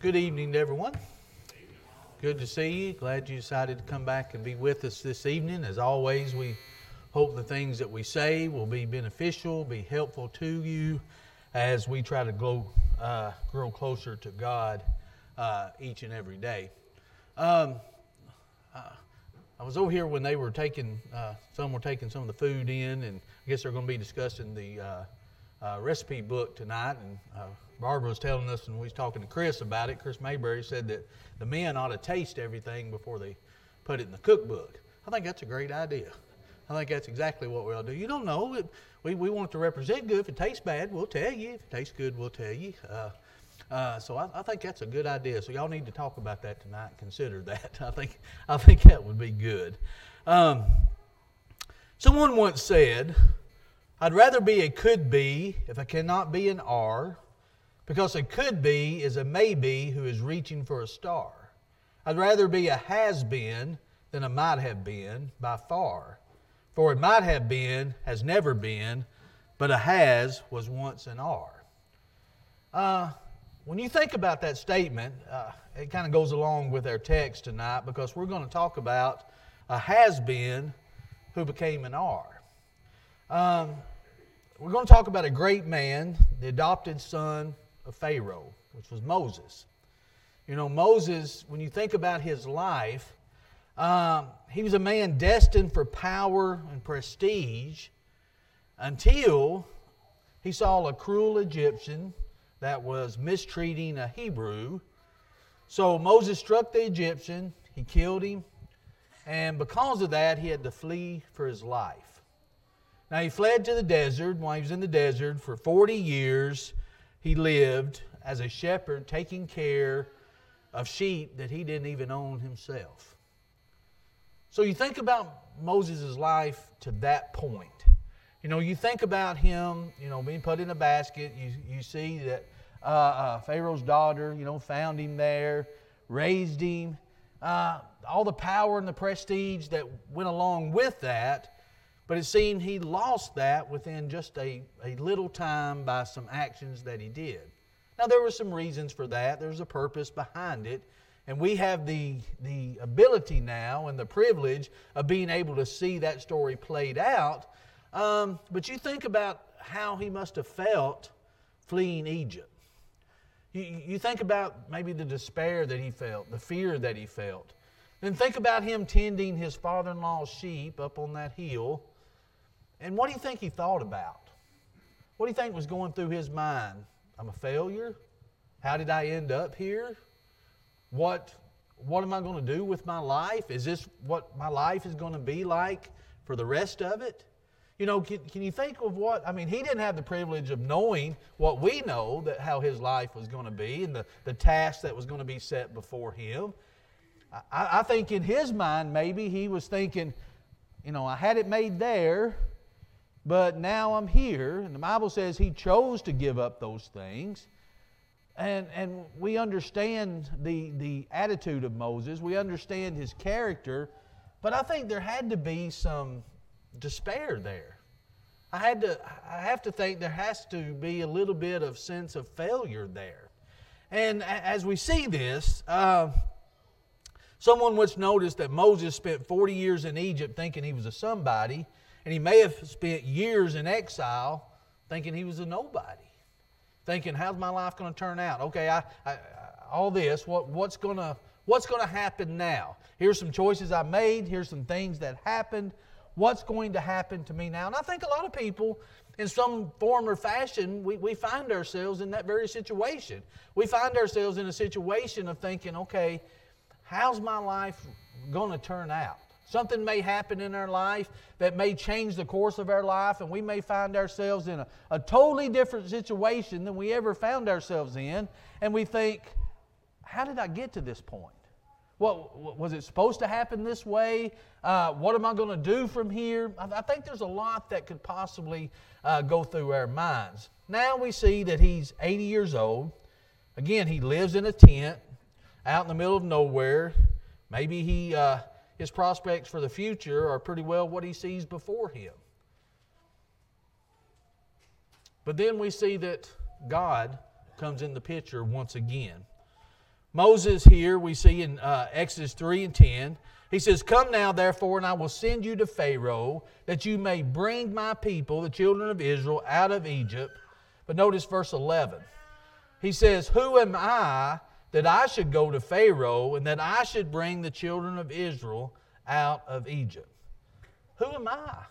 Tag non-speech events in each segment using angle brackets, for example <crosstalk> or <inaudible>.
Good evening to everyone. Good to see you. Glad you decided to come back and be with us this evening. As always, we hope the things that we say will be beneficial, be helpful to you as we try to grow, uh, grow closer to God uh, each and every day. Um, uh, I was over here when they were taking, uh, some were taking some of the food in, and I guess they're going to be discussing the uh, uh, recipe book tonight. And Barbara was telling us, and we was talking to Chris about it. Chris Mayberry said that the men ought to taste everything before they put it in the cookbook. I think that's a great idea. I think that's exactly what we ought to do. You don't know. We, we want it to represent good. If it tastes bad, we'll tell you. If it tastes good, we'll tell you. Uh, uh, so I, I, think that's a good idea. So y'all need to talk about that tonight. Consider that. <laughs> I think I think that would be good. Um, someone once said, "I'd rather be a could be if I cannot be an are." Because a could be is a maybe who is reaching for a star. I'd rather be a has been than a might have been by far. For it might have been has never been, but a has was once an are. Uh, when you think about that statement, uh, it kind of goes along with our text tonight because we're going to talk about a has been who became an are. Um, we're going to talk about a great man, the adopted son of Pharaoh, which was Moses. You know, Moses, when you think about his life, um, he was a man destined for power and prestige until he saw a cruel Egyptian that was mistreating a Hebrew. So Moses struck the Egyptian, he killed him, and because of that, he had to flee for his life. Now, he fled to the desert. While he was in the desert for 40 years, he lived as a shepherd taking care of sheep that he didn't even own himself. So you think about Moses' life to that point. You know, you think about him, you know, being put in a basket. You, you see that uh, uh, Pharaoh's daughter, you know, found him there, raised him. Uh, all the power and the prestige that went along with that. But it seemed he lost that within just a, a little time by some actions that he did. Now, there were some reasons for that, there's a purpose behind it. And we have the, the ability now and the privilege of being able to see that story played out. Um, but you think about how he must have felt fleeing Egypt. You, you think about maybe the despair that he felt, the fear that he felt. Then think about him tending his father in law's sheep up on that hill and what do you think he thought about? What do you think was going through his mind? I'm a failure? How did I end up here? What, what am I going to do with my life? Is this what my life is going to be like for the rest of it? You know, can, can you think of what? I mean, he didn't have the privilege of knowing what we know that how his life was going to be and the, the task that was going to be set before him. I, I think in his mind, maybe he was thinking, you know, I had it made there, but now I'm here. And the Bible says he chose to give up those things. And, and we understand the, the attitude of Moses, we understand his character, but I think there had to be some despair there. I, had to, I have to think there has to be a little bit of sense of failure there. And as we see this, uh, someone once noticed that Moses spent 40 years in Egypt thinking he was a somebody, and he may have spent years in exile thinking he was a nobody, thinking, how's my life going to turn out? Okay, I, I, all this, what, what's going to what's going to happen now? Here's some choices I made. Here's some things that happened. What's going to happen to me now? And I think a lot of people, in some form or fashion, we, we find ourselves in that very situation. We find ourselves in a situation of thinking, okay, how's my life going to turn out? Something may happen in our life that may change the course of our life, and we may find ourselves in a, a totally different situation than we ever found ourselves in. And we think, how did I get to this point? What, was it supposed to happen this way? Uh, what am I going to do from here? I, I, think there's a lot that could possibly uh, go through our minds. Now we see that he's 80 years old. Again, he lives in a tent out in the middle of nowhere. Maybe he. Uh, his prospects for the future are pretty well what he sees before him. But then we see that God comes in the picture once again. Moses here, we see in uh, Exodus 3 and 10, he says, Come now, therefore, and I will send you to Pharaoh, that you may bring my people, the children of Israel, out of Egypt. But notice verse 11. He says, Who am I that I should go to Pharaoh and that I should bring the children of Israel out of Egypt? Who am I?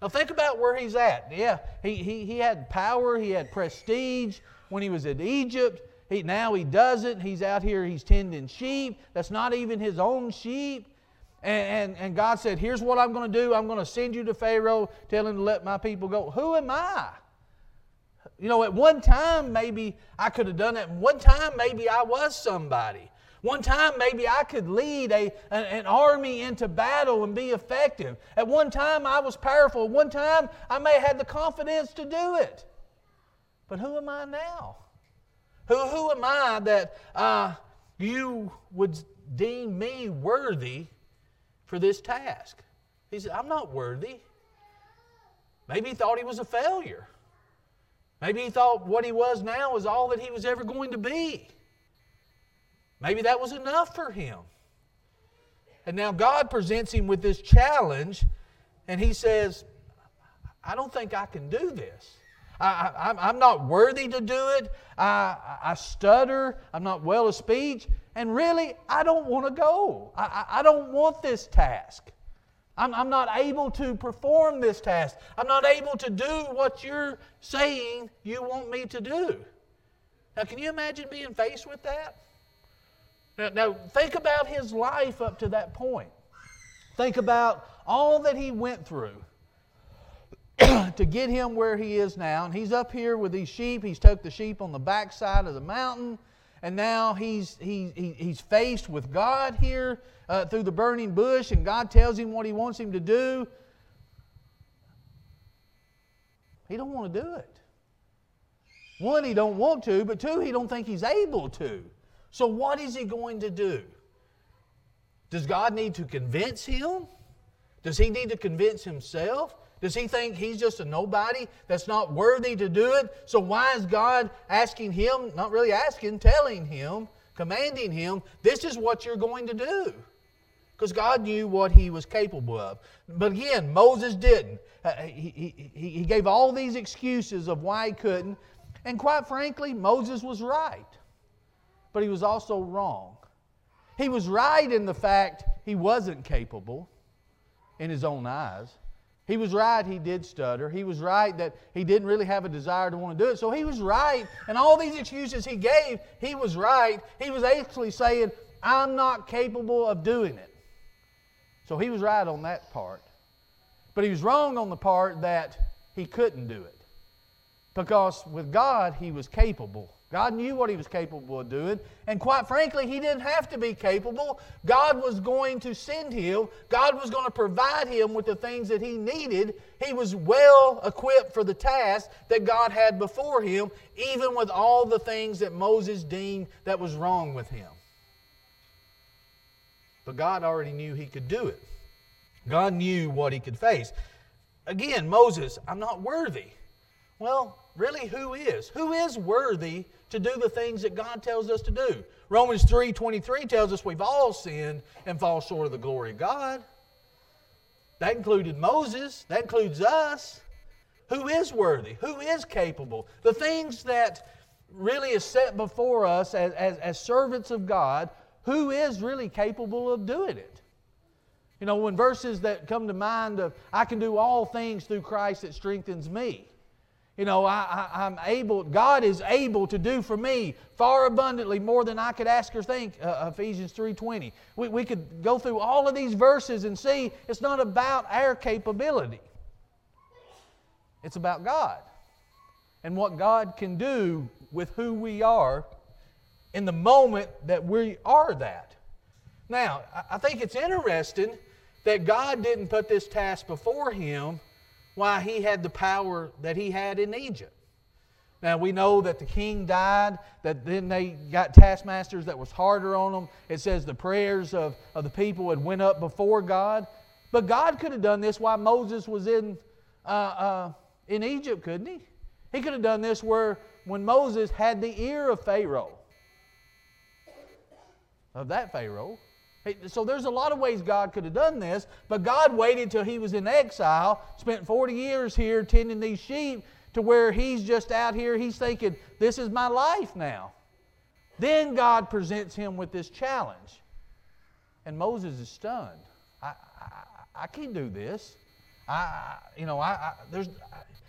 Now think about where he's at. Yeah, he, he, he had power, he had prestige when he was in Egypt. He, now he doesn't. He's out here, he's tending sheep. That's not even his own sheep. And, and, and God said, Here's what I'm going to do. I'm going to send you to Pharaoh, tell him to let my people go. Who am I? You know, at one time, maybe I could have done it. One time, maybe I was somebody. One time, maybe I could lead a, an, an, army into battle and be effective. At one time, I was powerful. At one time, I may have had the confidence to do it. But who am I now? Who, who am I that uh, you would deem me worthy for this task? He said, I'm not worthy. Maybe he thought he was a failure. Maybe he thought what he was now was all that he was ever going to be. Maybe that was enough for him. And now God presents him with this challenge, and he says, I don't think I can do this. I, am not worthy to do it. I, I stutter. I'm not well of speech. And really, I don't want to go. I, I don't want this task. I'm, I'm not able to perform this task. I'm not able to do what you're saying you want me to do. Now, can you imagine being faced with that? Now, now, think about his life up to that point. Think about all that he went through <clears throat> to get him where he is now. And he's up here with these sheep. He's took the sheep on the backside of the mountain. And now he's, he, he, he's faced with God here uh, through the burning bush, and God tells him what he wants him to do. He don't want to do it. One, he don't want to, but two, he don't think he's able to. So what is he going to do? Does God need to convince him? Does he need to convince himself? Does he think he's just a nobody that's not worthy to do it? So why is God asking him, not really asking, telling him, commanding him, this is what you're going to do? Because God knew what he was capable of. But again, Moses didn't. Uh, he, he, he gave all these excuses of why he couldn't. And quite frankly, Moses was right. But he was also wrong. He was right in the fact he wasn't capable in his own eyes. He was right, he did stutter. He was right that he didn't really have a desire to want to do it. So he was right, and all these excuses he gave, he was right. He was actually saying, I'm not capable of doing it. So he was right on that part. But he was wrong on the part that he couldn't do it. Because with God, he was capable. God knew what he was capable of doing. And quite frankly, he didn't have to be capable. God was going to send him, God was going to provide him with the things that he needed. He was well equipped for the task that God had before him, even with all the things that Moses deemed that was wrong with him. But God already knew he could do it. God knew what he could face. Again, Moses, I'm not worthy. Well, really, who is? Who is worthy to do the things that God tells us to do? Romans 3:23 tells us we've all sinned and fall short of the glory of God. That included Moses, that includes us. Who is worthy? Who is capable? The things that really is set before us as, as, as servants of God, who is really capable of doing it? You know, when verses that come to mind of, I can do all things through Christ that strengthens me. You know, I, I, am able, God is able to do for me far abundantly more than I could ask or think, uh, Ephesians 3.20. We, we could go through all of these verses and see it's not about our capability. It's about God and what God can do with who we are in the moment that we are that. Now, I think it's interesting that God didn't put this task before him why he had the power that he had in Egypt. Now we know that the king died, that then they got taskmasters that was harder on them. It says the prayers of, of the people had went up before God. But God could have done this while Moses was in, uh, uh, in Egypt, couldn't he? He could have done this where when Moses had the ear of Pharaoh. of that Pharaoh. So there's a lot of ways God could have done this, but God waited till he was in exile, spent 40 years here tending these sheep, to where he's just out here, he's thinking, this is my life now. Then God presents him with this challenge. And Moses is stunned. I, I, I can't do this. I, you know, I, I, there's,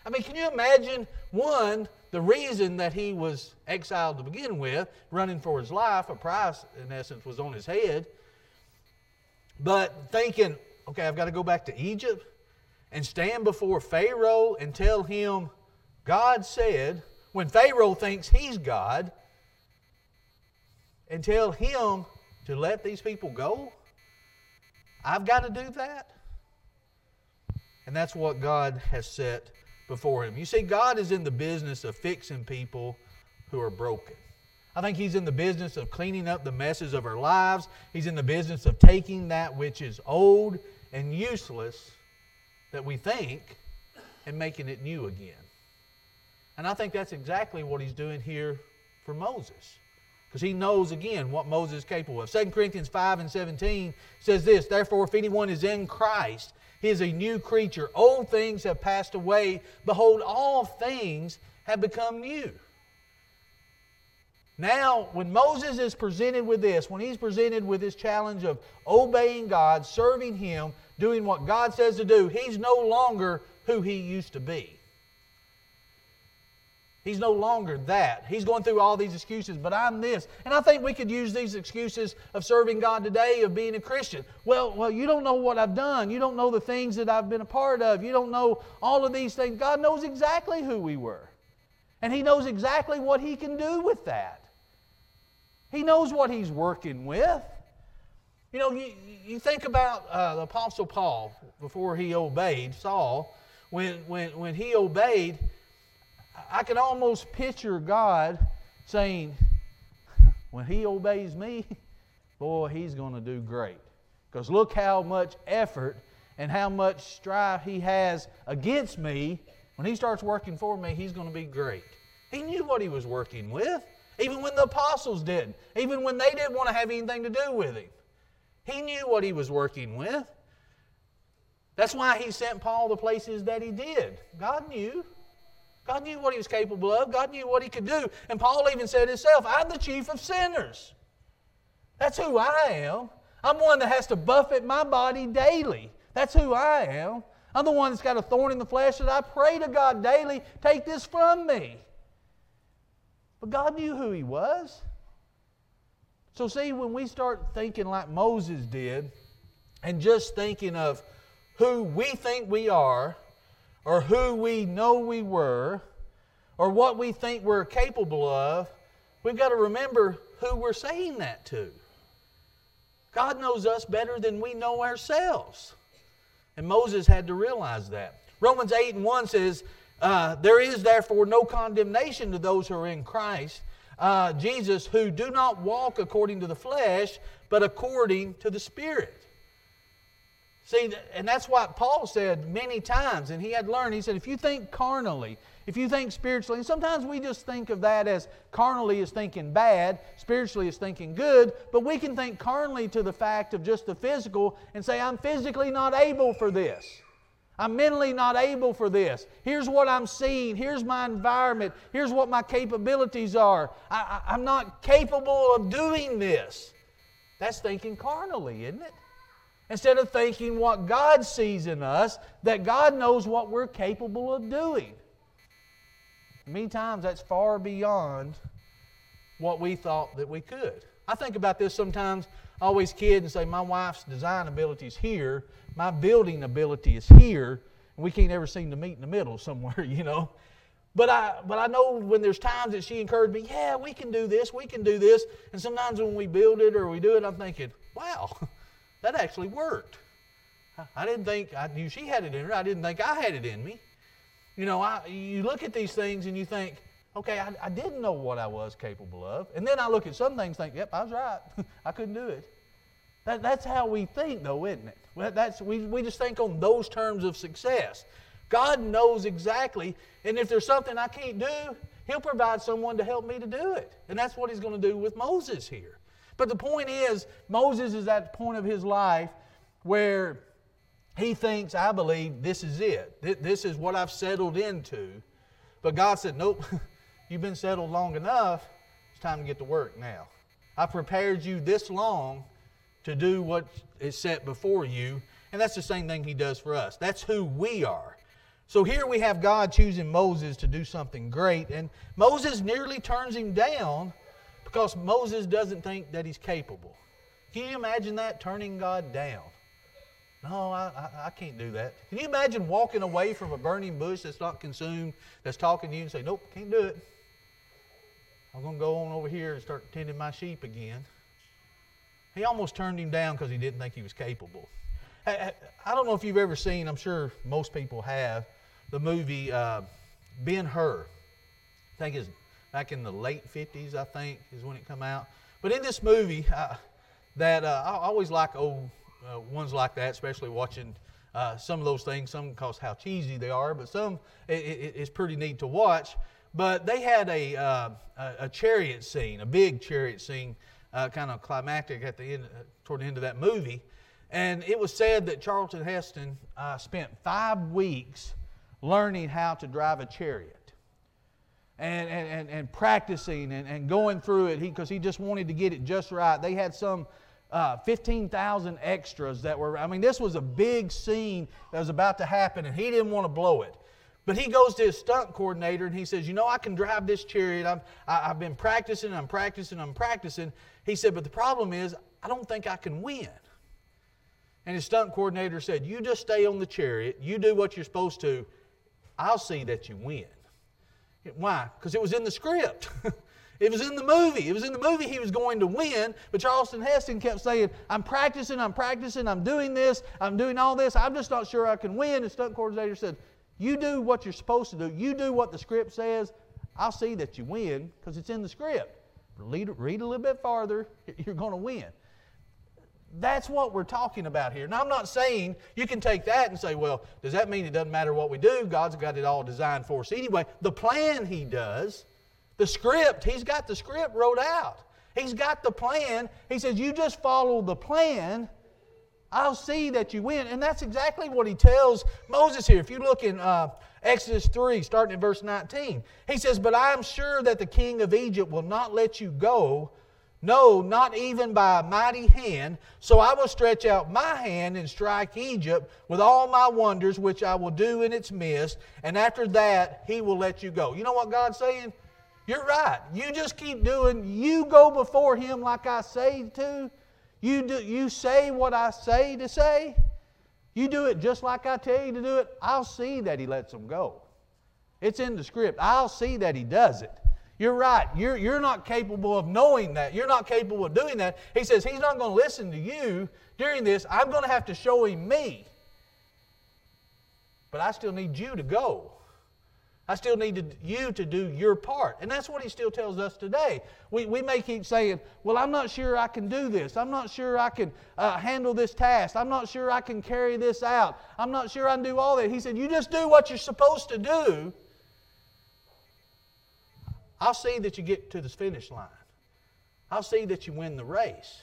I mean, can you imagine one, the reason that he was exiled to begin with, running for his life, a price in essence was on his head, but thinking, okay, I've got to go back to Egypt and stand before Pharaoh and tell him, God said, when Pharaoh thinks he's God, and tell him to let these people go? I've got to do that? And that's what God has set before him. You see, God is in the business of fixing people who are broken. I think He's in the business of cleaning up the messes of our lives. He's in the business of taking that which is old and useless that we think and making it new again. And I think that's exactly what He's doing here for Moses. Because he knows again what Moses is capable of. 2 Corinthians 5 and 17 says this Therefore, if anyone is in Christ, he is a new creature. Old things have passed away. Behold, all things have become new. Now, when Moses is presented with this, when he's presented with this challenge of obeying God, serving Him, doing what God says to do, he's no longer who he used to be. He's no longer that. He's going through all these excuses, but I'm this. And I think we could use these excuses of serving God today, of being a Christian. Well, well, you don't know what I've done. You don't know the things that I've been a part of. You don't know all of these things. God knows exactly who we were. And He knows exactly what He can do with that. He knows what He's working with. You know, you, you think about uh, the Apostle Paul before he obeyed Saul. When, when, when he obeyed, I can almost picture God saying, <laughs> when he obeys me, <laughs> boy, he's going to do great. Because look how much effort and how much strife he has against me. When he starts working for me, he's going to be great. He knew what he was working with, even when the apostles didn't, even when they didn't want to have anything to do with him. He knew what he was working with. That's why he sent Paul the places that he did. God knew. God knew what he was capable of. God knew what he could do. And Paul even said himself, I'm the chief of sinners. That's who I am. I'm one that has to buffet my body daily. That's who I am. I'm the one that's got a thorn in the flesh that I pray to God daily, take this from me. But God knew who he was. So, see, when we start thinking like Moses did, and just thinking of who we think we are, or who we know we were or what we think we're capable of, we've got to remember who we're saying that to. God knows us better than we know ourselves. And Moses had to realize that. Romans 8 and 1 says, uh, There is therefore no condemnation to those who are in Christ. Uh, Jesus, who do not walk according to the flesh, but according to the Spirit. See, and that's what Paul said many times, and he had learned. He said, if you think carnally, if you think spiritually, and sometimes we just think of that as carnally is thinking bad, spiritually is thinking good, but we can think carnally to the fact of just the physical and say, I'm physically not able for this. I'm mentally not able for this. Here's what I'm seeing. Here's my environment. Here's what my capabilities are. I, am not capable of doing this. That's thinking carnally, isn't it? Instead of thinking what God sees in us, that God knows what we're capable of doing. Many times that's far beyond what we thought that we could. I think about this sometimes. I always kid and say, My wife's design ability is here, my building ability is here, and we can't ever seem to meet in the middle somewhere, <laughs> you know. But I, but I know when there's times that she encouraged me, yeah, we can do this, we can do this. And sometimes when we build it or we do it, I'm thinking, wow, <laughs> that actually worked. I didn't think, I knew she had it in her. I didn't think I had it in me. You know, I, you look at these things and you think, okay, I, I didn't know what I was capable of. And then I look at some things think, yep, I was right. <laughs> I couldn't do it. That, that's how we think, though, isn't it? Well, that's, we, we just think on those terms of success. God knows exactly, and if there's something I can't do, He'll provide someone to help me to do it. And that's what He's going to do with Moses here. But the point is, Moses is at the point of his life where he thinks, I believe, this is it. This is what I've settled into. But God said, Nope, <laughs> you've been settled long enough. It's time to get to work now. I prepared you this long to do what is set before you. And that's the same thing He does for us. That's who we are. So here we have God choosing Moses to do something great. And Moses nearly turns him down because Moses doesn't think that he's capable. Can you imagine that, turning God down? No, I, I, I, can't do that. Can you imagine walking away from a burning bush that's not consumed, that's talking to you and say, Nope, can't do it. I'm going to go on over here and start tending my sheep again. He almost turned him down because he didn't think he was capable. I, don't know if you've ever seen, I'm sure most people have, the movie uh, Ben Hur. I think it's back in the late 50s, I think, is when it come out. But in this movie, uh, that uh, I always like old uh, ones like that, especially watching uh, some of those things. Some because how cheesy they are, but some it, it, it's pretty neat to watch. But they had a, uh, a, a chariot scene, a big chariot scene, uh, kind of climactic at the end, toward the end of that movie. And it was said that Charlton Heston spent five weeks learning how to drive a chariot and, and, and, practicing and, and going through it because he, he, just wanted to get it just right. They had some uh, 15,000 extras that were, I mean, this was a big scene that was about to happen, and he didn't want to blow it. But he goes to his stunt coordinator and he says, You know, I can drive this chariot. I've, I, have been practicing, I'm practicing, I'm practicing. He said, But the problem is, I don't think I can win. And his stunt coordinator said, You just stay on the chariot, you do what you're supposed to, I'll see that you win. Why? Because it was in the script. <laughs> it was in the movie. It was in the movie he was going to win, but Charleston Heston kept saying, I'm practicing, I'm practicing, I'm doing this, I'm doing all this, I'm just not sure I can win. And stunt coordinator said, You do what you're supposed to do. You do what the script says. I'll see that you win because it's in the script. Read, read a little bit farther, <laughs> you're going to win. That's what we're talking about here. Now, I'm not saying you can take that and say, well, does that mean it doesn't matter what we do? God's got it all designed for us anyway. The plan He does, the script, He's got the script wrote out. He's got the plan. He says, you just follow the plan. I'll see that you win. And that's exactly what he tells Moses here. If you look in uh, Exodus 3, starting at verse 19, he says, But I am sure that the king of Egypt will not let you go no, not even by a mighty hand. So I will stretch out my hand and strike Egypt with all my wonders, which I will do in its midst. And after that, he will let you go. You know what God's saying? You're right. You just keep doing, you go before him like I say to. You, do, you say what I say to say. You do it just like I tell you to do it. I'll see that he lets them go. It's in the script. I'll see that he does it. You're right. You're, you're not capable of knowing that. You're not capable of doing that. He says he's not going to listen to you during this. I'm going to have to show him me. But I still need you to go. I still need you to do your part. And that's what he still tells us today. We, we may keep saying, Well, I'm not sure I can do this. I'm not sure I can uh, handle this task. I'm not sure I can carry this out. I'm not sure I can do all that. He said, You just do what you're supposed to do, I'll see that you get to the finish line. I'll see that you win the race.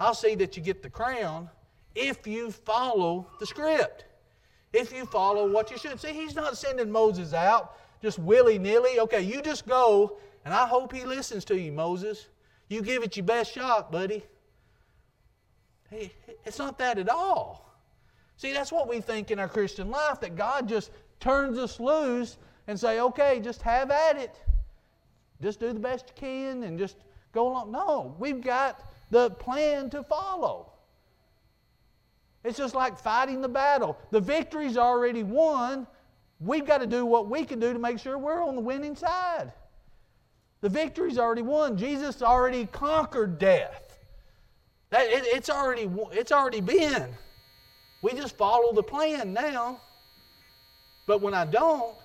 I'll see that you get the crown if you follow the script. If you follow what you should. See, he's not sending Moses out just willy nilly. Okay, you just go, and I hope he listens to you, Moses. You give it your best shot, buddy. Hey, it's not that at all. See, that's what we think in our Christian life that God just turns us loose and say, okay, just have at it. Just do the best you can and just go along. No, we've got the plan to follow. It's just like fighting the battle. The victory's already won. We've got to do what we can do to make sure we're on the winning side. The victory's already won. Jesus already conquered death. That, it, it's, already, it's already been. We just follow the plan now. But when I don't,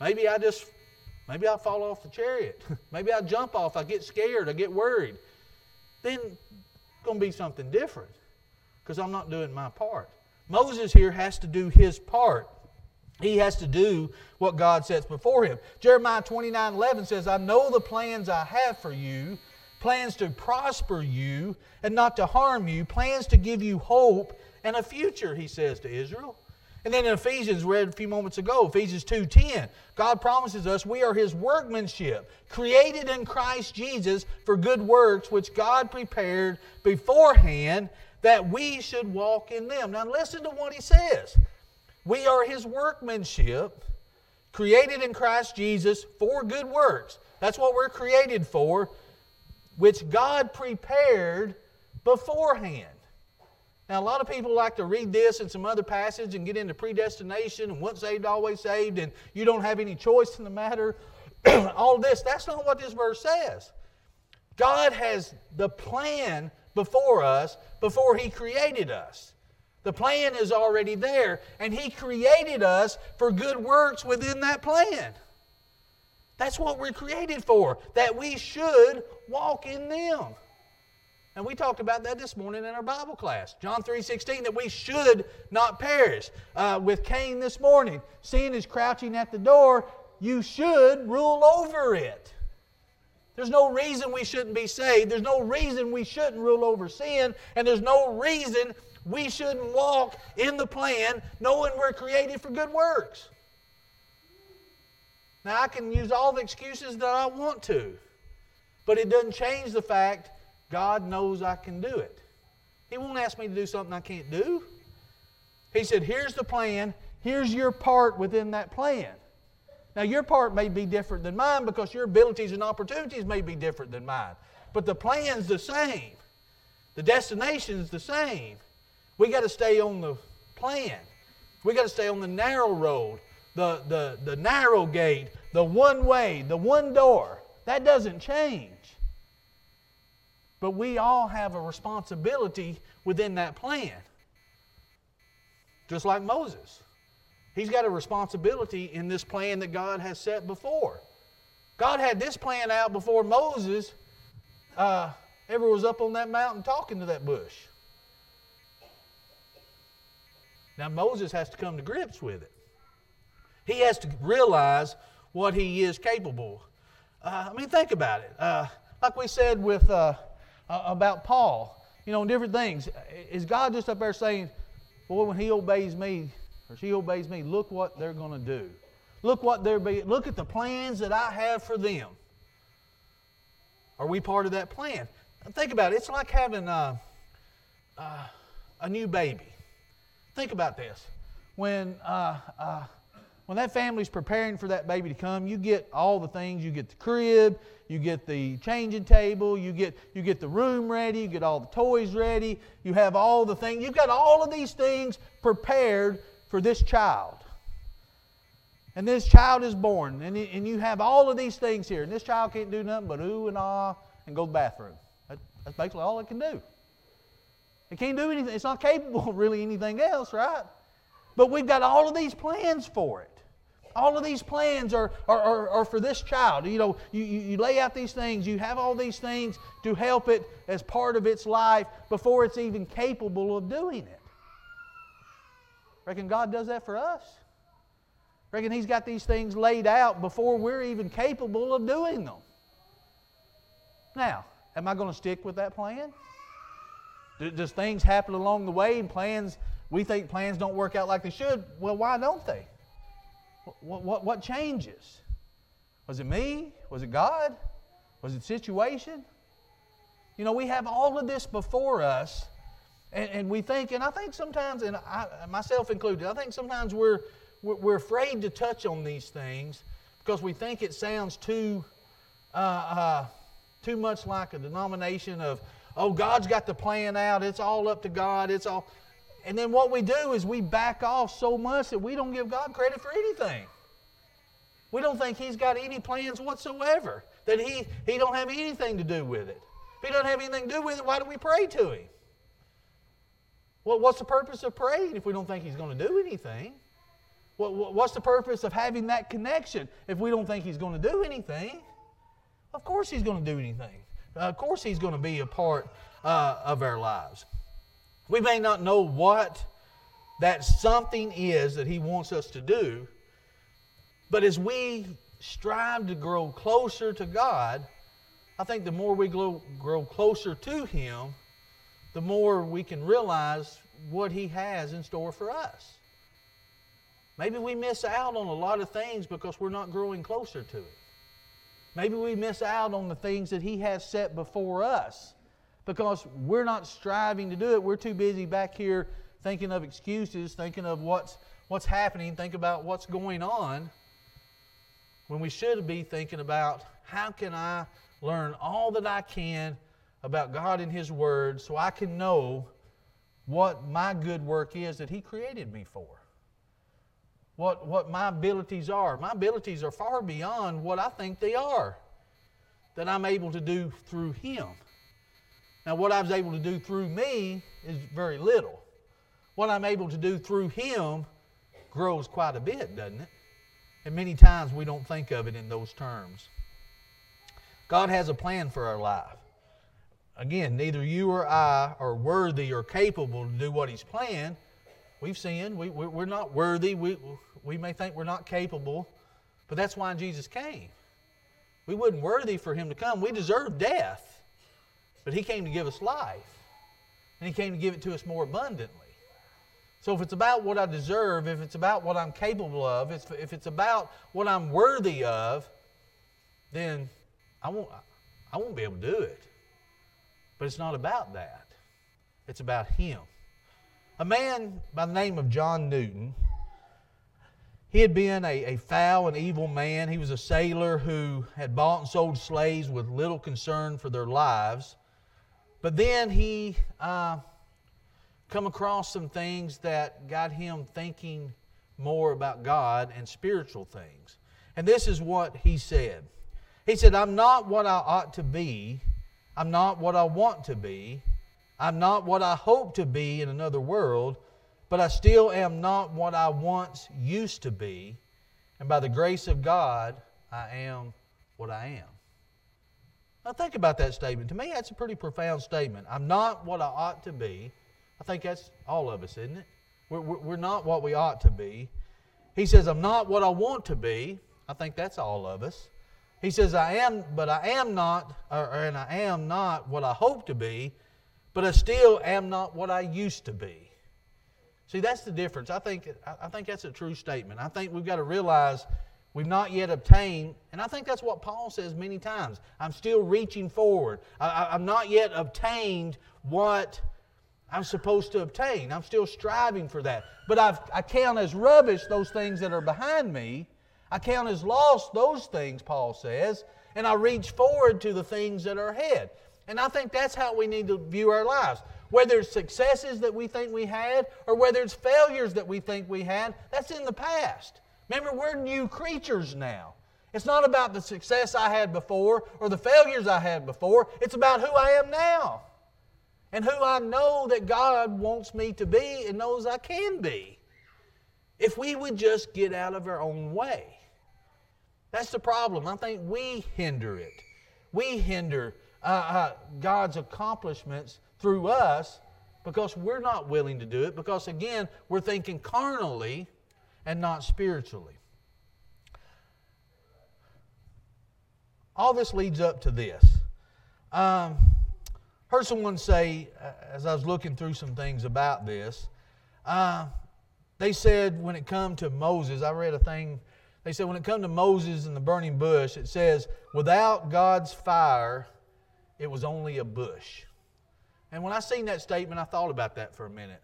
maybe I just Maybe I fall off the chariot. <laughs> Maybe I jump off. I get scared. I get worried. Then it's going to be something different because I'm not doing my part. Moses here has to do his part. He has to do what God sets before him. Jeremiah 29 11 says, I know the plans I have for you, plans to prosper you and not to harm you, plans to give you hope and a future, he says to Israel. And then in Ephesians, read a few moments ago, Ephesians 2:10, God promises us we are his workmanship, created in Christ Jesus for good works which God prepared beforehand that we should walk in them. Now listen to what he says. We are his workmanship, created in Christ Jesus for good works. That's what we're created for, which God prepared beforehand. Now, a lot of people like to read this and some other passage and get into predestination and once saved, always saved, and you don't have any choice in the matter. <clears throat> All this, that's not what this verse says. God has the plan before us before He created us. The plan is already there, and He created us for good works within that plan. That's what we're created for, that we should walk in them. And we talked about that this morning in our Bible class. John 3.16, that we should not perish. Uh, with Cain this morning, sin is crouching at the door. You should rule over it. There's no reason we shouldn't be saved. There's no reason we shouldn't rule over sin. And there's no reason we shouldn't walk in the plan knowing we're created for good works. Now, I can use all the excuses that I want to, but it doesn't change the fact God knows I can do it. He won't ask me to do something I can't do. He said, Here's the plan, here's your part within that plan. Now, your part may be different than mine because your abilities and opportunities may be different than mine, but the plan's the same, the destination's the same. We got to stay on the plan. We got to stay on the narrow road the, the, the narrow gate, the one way, the one door. That doesn't change. But we all have a responsibility within that plan. Just like Moses. He's got a responsibility in this plan that God has set before. God had this plan out before Moses uh, ever was up on that mountain talking to that bush. Now, Moses has to come to grips with it. He has to realize what he is capable. Uh, I mean, think about it. Uh, like we said with uh, about Paul, you know, different things. Is God just up there saying, "Boy, when he obeys me or she obeys me, look what they're going to do. Look what they're be. Look at the plans that I have for them." Are we part of that plan? Think about it. It's like having a, uh, uh, a new baby. Think about this. When uh, uh when that family's preparing for that baby to come, you get all the things. You get the crib, you get the changing table, you get, you get the room ready, you get all the toys ready, you have all the things. You've got all of these things prepared for this child. And this child is born, and, and you have all of these things here. And this child can't do nothing but ooh and ah and go to the bathroom. That, that's basically all it can do. It can't do anything. It's not capable of really anything else, right? But we've got all of these plans for it. All of these plans are, are, are, are for this child. You know, you, you, you lay out these things, you have all these things to help it as part of its life before it's even capable of doing it. Reckon God does that for us? Reckon He's got these things laid out before we're even capable of doing them. Now, am I going to stick with that plan? Does things happen along the way and plans, we think plans don't work out like they should? Well, why don't they? What, what, what changes? Was it me? Was it God? Was it situation? You know, we have all of this before us, and, and we think, and I think sometimes, and I, myself included, I think sometimes we're, we're afraid to touch on these things because we think it sounds too, uh, uh, too much like a denomination of, oh, God's got the plan out, it's all up to God, it's all. And then what we do is we back off so much that we don't give God credit for anything. We don't think He's got any plans whatsoever, that He, he don't have anything to do with it. If He doesn't have anything to do with it, why do we pray to Him? Well, what's the purpose of praying if we don't think He's going to do anything? what's the purpose of having that connection if we don't think He's going to do anything? Of course He's going to do anything. Of course He's going to be a part uh, of our lives. We may not know what that something is that He wants us to do, but as we strive to grow closer to God, I think the more we grow, grow closer to Him, the more we can realize what He has in store for us. Maybe we miss out on a lot of things because we're not growing closer to it. Maybe we miss out on the things that He has set before us because we're not striving to do it. We're too busy back here thinking of excuses, thinking of what's, what's happening, think about what's going on, when we should be thinking about how can I learn all that I can about God and His Word so I can know what my good work is that He created me for. What, what my abilities are. My abilities are far beyond what I think they are that I'm able to do through Him. Now, what I was able to do through me is very little. What I'm able to do through Him grows quite a bit, doesn't it? And many times we don't think of it in those terms. God has a plan for our life. Again, neither you or I are worthy or capable to do what He's planned. We've sinned. We, we're not worthy. We, we may think we're not capable, but that's why Jesus came. We wasn't worthy for Him to come. We deserved death, but He came to give us life, and He came to give it to us more abundantly. So if it's about what I deserve, if it's about what I'm capable of, if it's about what I'm worthy of, then I won't, I won't be able to do it. But it's not about that. It's about Him. A man by the name of John Newton, he had been a, a foul and evil man. He was a sailor who had bought and sold slaves with little concern for their lives. But then he uh, come across some things that got him thinking more about God and spiritual things. And this is what he said. He said, I'm not what I ought to be. I'm not what I want to be. I'm not what I hope to be in another world, but I still am not what I once used to be. And by the grace of God, I am what I am. Now, think about that statement. To me, that's a pretty profound statement. I'm not what I ought to be. I think that's all of us, isn't it? We're, we're not what we ought to be. He says, I'm not what I want to be. I think that's all of us. He says, I am, but I am not, or, and I am not what I hope to be, but I still am not what I used to be. See, that's the difference. I think, I think that's a true statement. I think we've got to realize we've not yet obtained, and I think that's what Paul says many times. I'm still reaching forward. I, I'm not yet obtained what I'm supposed to obtain. I'm still striving for that. But I've, I count as rubbish those things that are behind me. I count as lost those things, Paul says, and I reach forward to the things that are ahead. And I think that's how we need to view our lives. Whether it's successes that we think we had or whether it's failures that we think we had, that's in the past. Remember, we're new creatures now. It's not about the success I had before or the failures I had before, it's about who I am now and who I know that God wants me to be and knows I can be. If we would just get out of our own way. That's the problem. I think we hinder it. We hinder uh, uh, God's accomplishments through us because we're not willing to do it, because again, we're thinking carnally and not spiritually. All this leads up to this. Um, heard someone say, uh, as I was looking through some things about this, uh, they said when it come to Moses, I read a thing, they said when it come to Moses and the burning bush, it says, without God's fire, it was only a bush. And when I seen that statement, I thought about that for a minute.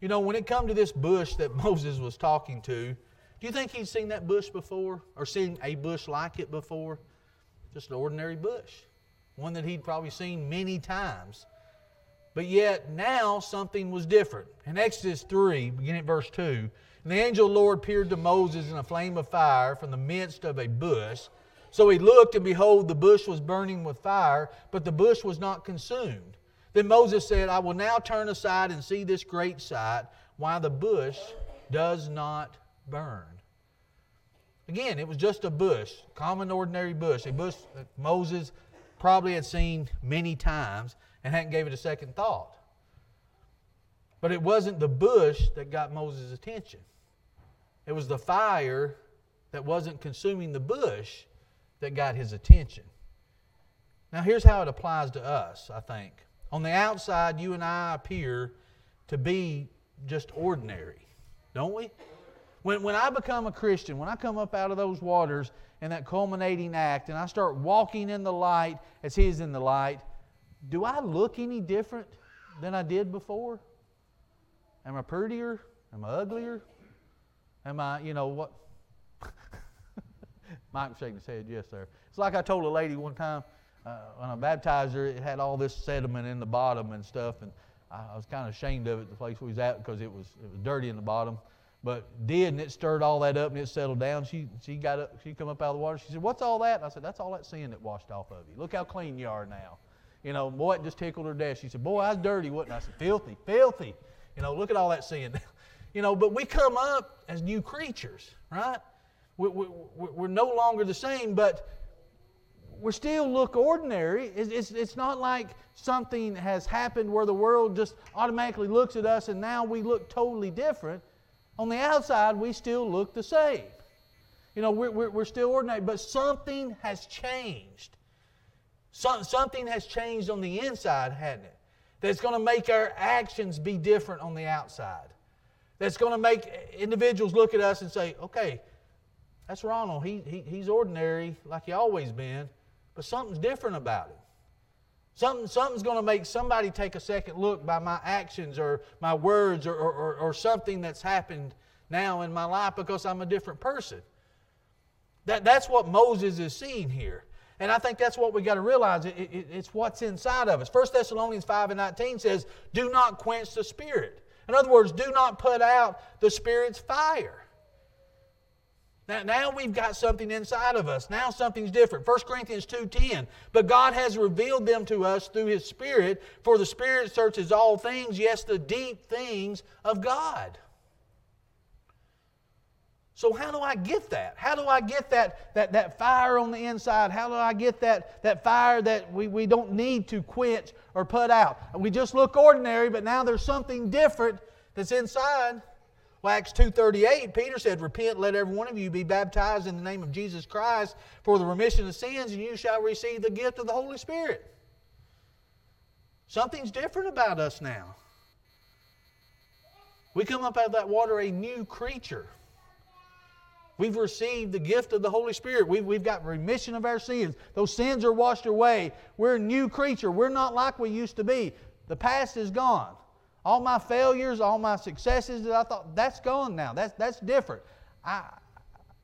You know, when it come to this bush that <laughs> Moses was talking to, do you think he'd seen that bush before or seen a bush like it before? Just an ordinary bush one that he'd probably seen many times. But yet now something was different. In Exodus 3, beginning at verse 2, and the angel of the Lord appeared to Moses in a flame of fire from the midst of a bush. So he looked, and behold, the bush was burning with fire, but the bush was not consumed. Then Moses said, I will now turn aside and see this great sight, why the bush does not burn. Again, it was just a bush, common ordinary bush, a bush that Moses probably had seen many times and hadn't gave it a second thought. But it wasn't the bush that got Moses' attention. It was the fire that wasn't consuming the bush that got his attention. Now, here's how it applies to us, I think. On the outside, you and I appear to be just ordinary, don't we? When, when I become a Christian, when I come up out of those waters in that culminating act and I start walking in the light as He is in the light, do I look any different than I did before? Am I prettier? Am I uglier? Am I, you know, what? <laughs> Mike shaking his head, yes, sir. It's like I told a lady one time uh, when I baptized her, it had all this sediment in the bottom and stuff, and I, I was kind of ashamed of it, the place we was at, because it was, it was dirty in the bottom. But did, and it stirred all that up, and it settled down. She, she got up, she come up out of the water. She said, "What's all that?" And I said, "That's all that sin that washed off of you. Look how clean you are now." You know, boy, it just tickled her death. She said, "Boy, I was dirty, wasn't I?" I said, "Filthy, filthy." You know, look at all that sin. <laughs> you know, but we come up as new creatures, right? We, we, we're no longer the same, but we still look ordinary. It's, it's, it's not like something has happened where the world just automatically looks at us and now we look totally different. On the outside, we still look the same. You know, we're, we're, we're still ordinary, but something has changed. Some, something has changed on the inside, hasn't it? That's going to make our actions be different on the outside. That's going to make individuals look at us and say, okay, that's Ronald. He, he, he's ordinary like he always been, but something's different about him. Something, something's going to make somebody take a second look by my actions or my words or, or, or something that's happened now in my life because I'm a different person. That, that's what Moses is seeing here. And I think that's what we got to realize. It, it, it's what's inside of us. 1 Thessalonians 5 and 19 says, Do not quench the Spirit. In other words, do not put out the Spirit's fire. Now, now we've got something inside of us. Now something's different. 1 Corinthians 2.10, But God has revealed them to us through His Spirit, for the Spirit searches all things, yes, the deep things of God. So how do I get that? How do I get that, that, that fire on the inside? How do I get that, that fire that we, we don't need to quench or put out? We just look ordinary, but now there's something different that's inside. Well, Acts 2.38, Peter said, Repent, let every one of you be baptized in the name of Jesus Christ for the remission of sins, and you shall receive the gift of the Holy Spirit. Something's different about us now. We come up out of that water a new creature. We've received the gift of the Holy Spirit. We've, we've got remission of our sins. Those sins are washed away. We're a new creature. We're not like we used to be. The past is gone. All my failures, all my successes that I thought, that's gone now. That's, that's different. I,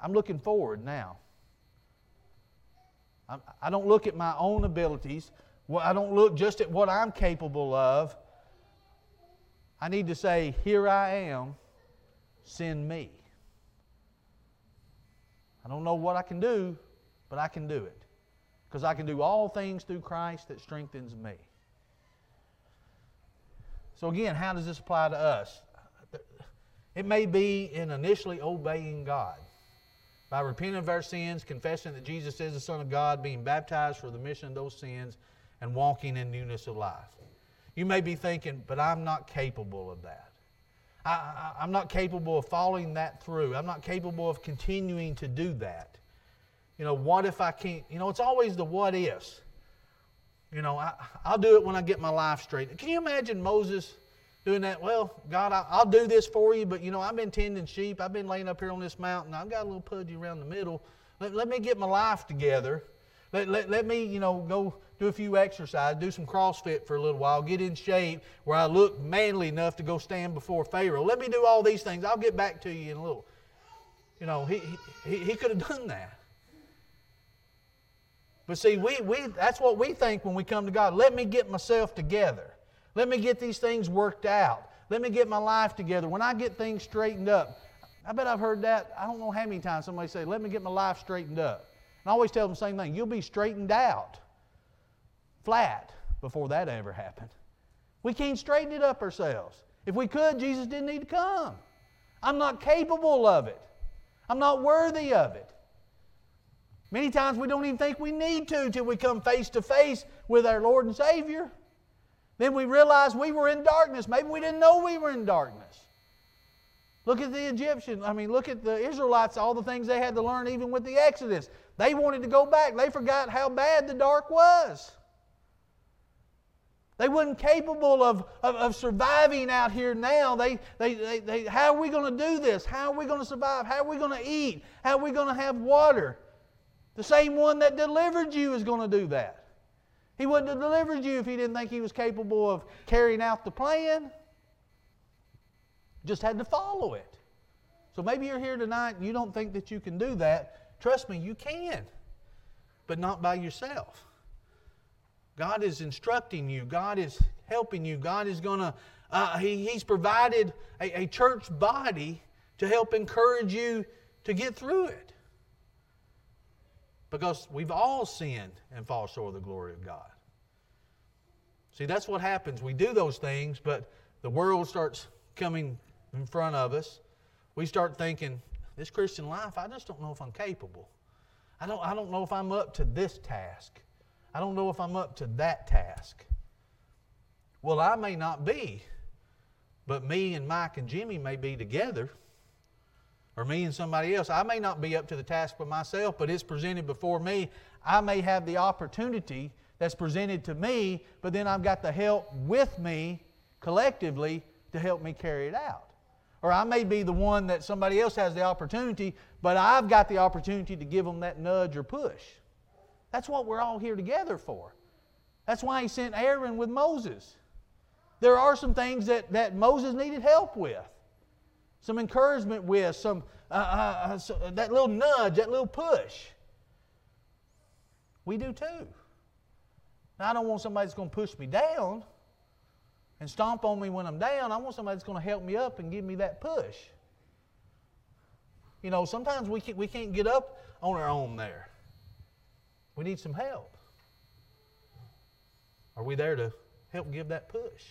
I'm looking forward now. I, I don't look at my own abilities. I don't look just at what I'm capable of. I need to say, Here I am, send me. I don't know what I can do, but I can do it. Because I can do all things through Christ that strengthens me. So, again, how does this apply to us? It may be in initially obeying God. By repenting of our sins, confessing that Jesus is the Son of God, being baptized for the remission of those sins, and walking in newness of life. You may be thinking, but I'm not capable of that. I, am not capable of following that through. I'm not capable of continuing to do that. You know, what if I can't? You know, it's always the what ifs. You know, I, will do it when I get my life straight. Can you imagine Moses doing that? Well, God, I, I'll do this for you, but you know, I've been tending sheep. I've been laying up here on this mountain. I've got a little pudgy around the middle. Let, let me get my life together. Let, let, let me, you know, go do a few exercises, do some CrossFit for a little while, get in shape where I look manly enough to go stand before Pharaoh. Let me do all these things. I'll get back to you in a little. You know, he, he, he could have done that. But see, we, we, that's what we think when we come to God. Let me get myself together. Let me get these things worked out. Let me get my life together. When I get things straightened up, I bet I've heard that. I don't know how many times somebody say, Let me get my life straightened up. I always tell them the same thing you'll be straightened out flat before that ever happened. We can't straighten it up ourselves. If we could, Jesus didn't need to come. I'm not capable of it, I'm not worthy of it. Many times we don't even think we need to until we come face to face with our Lord and Savior. Then we realize we were in darkness. Maybe we didn't know we were in darkness. Look at the Egyptians. I mean, look at the Israelites, all the things they had to learn, even with the Exodus. They wanted to go back. They forgot how bad the dark was. They wasn't capable of, of, of surviving out here now. They, they, they, they, how are we going to do this? How are we going to survive? How are we going to eat? How are we going to have water? The same one that delivered you is going to do that. He wouldn't have delivered you if he didn't think he was capable of carrying out the plan. Just had to follow it. So maybe you're here tonight and you don't think that you can do that. Trust me, you can, but not by yourself. God is instructing you. God is helping you. God is going to, uh, he, He's provided a, a church body to help encourage you to get through it. Because we've all sinned and fall short of the glory of God. See, that's what happens. We do those things, but the world starts coming in front of us. We start thinking, this Christian life, I just don't know if I'm capable. I don't, I don't know if I'm up to this task. I don't know if I'm up to that task. Well, I may not be, but me and Mike and Jimmy may be together, or me and somebody else. I may not be up to the task by myself, but it's presented before me. I may have the opportunity that's presented to me, but then I've got the help with me collectively to help me carry it out. Or I may be the one that somebody else has the opportunity, but I've got the opportunity to give them that nudge or push. That's what we're all here together for. That's why he sent Aaron with Moses. There are some things that, that Moses needed help with, some encouragement with, some uh, uh, uh so that little nudge, that little push. We do too. Now, I don't want somebody that's going to push me down and stomp on me when I'm down. I want somebody that's going to help me up and give me that push. You know, sometimes we can't, we can't get up on our own there. We need some help. Are we there to help give that push?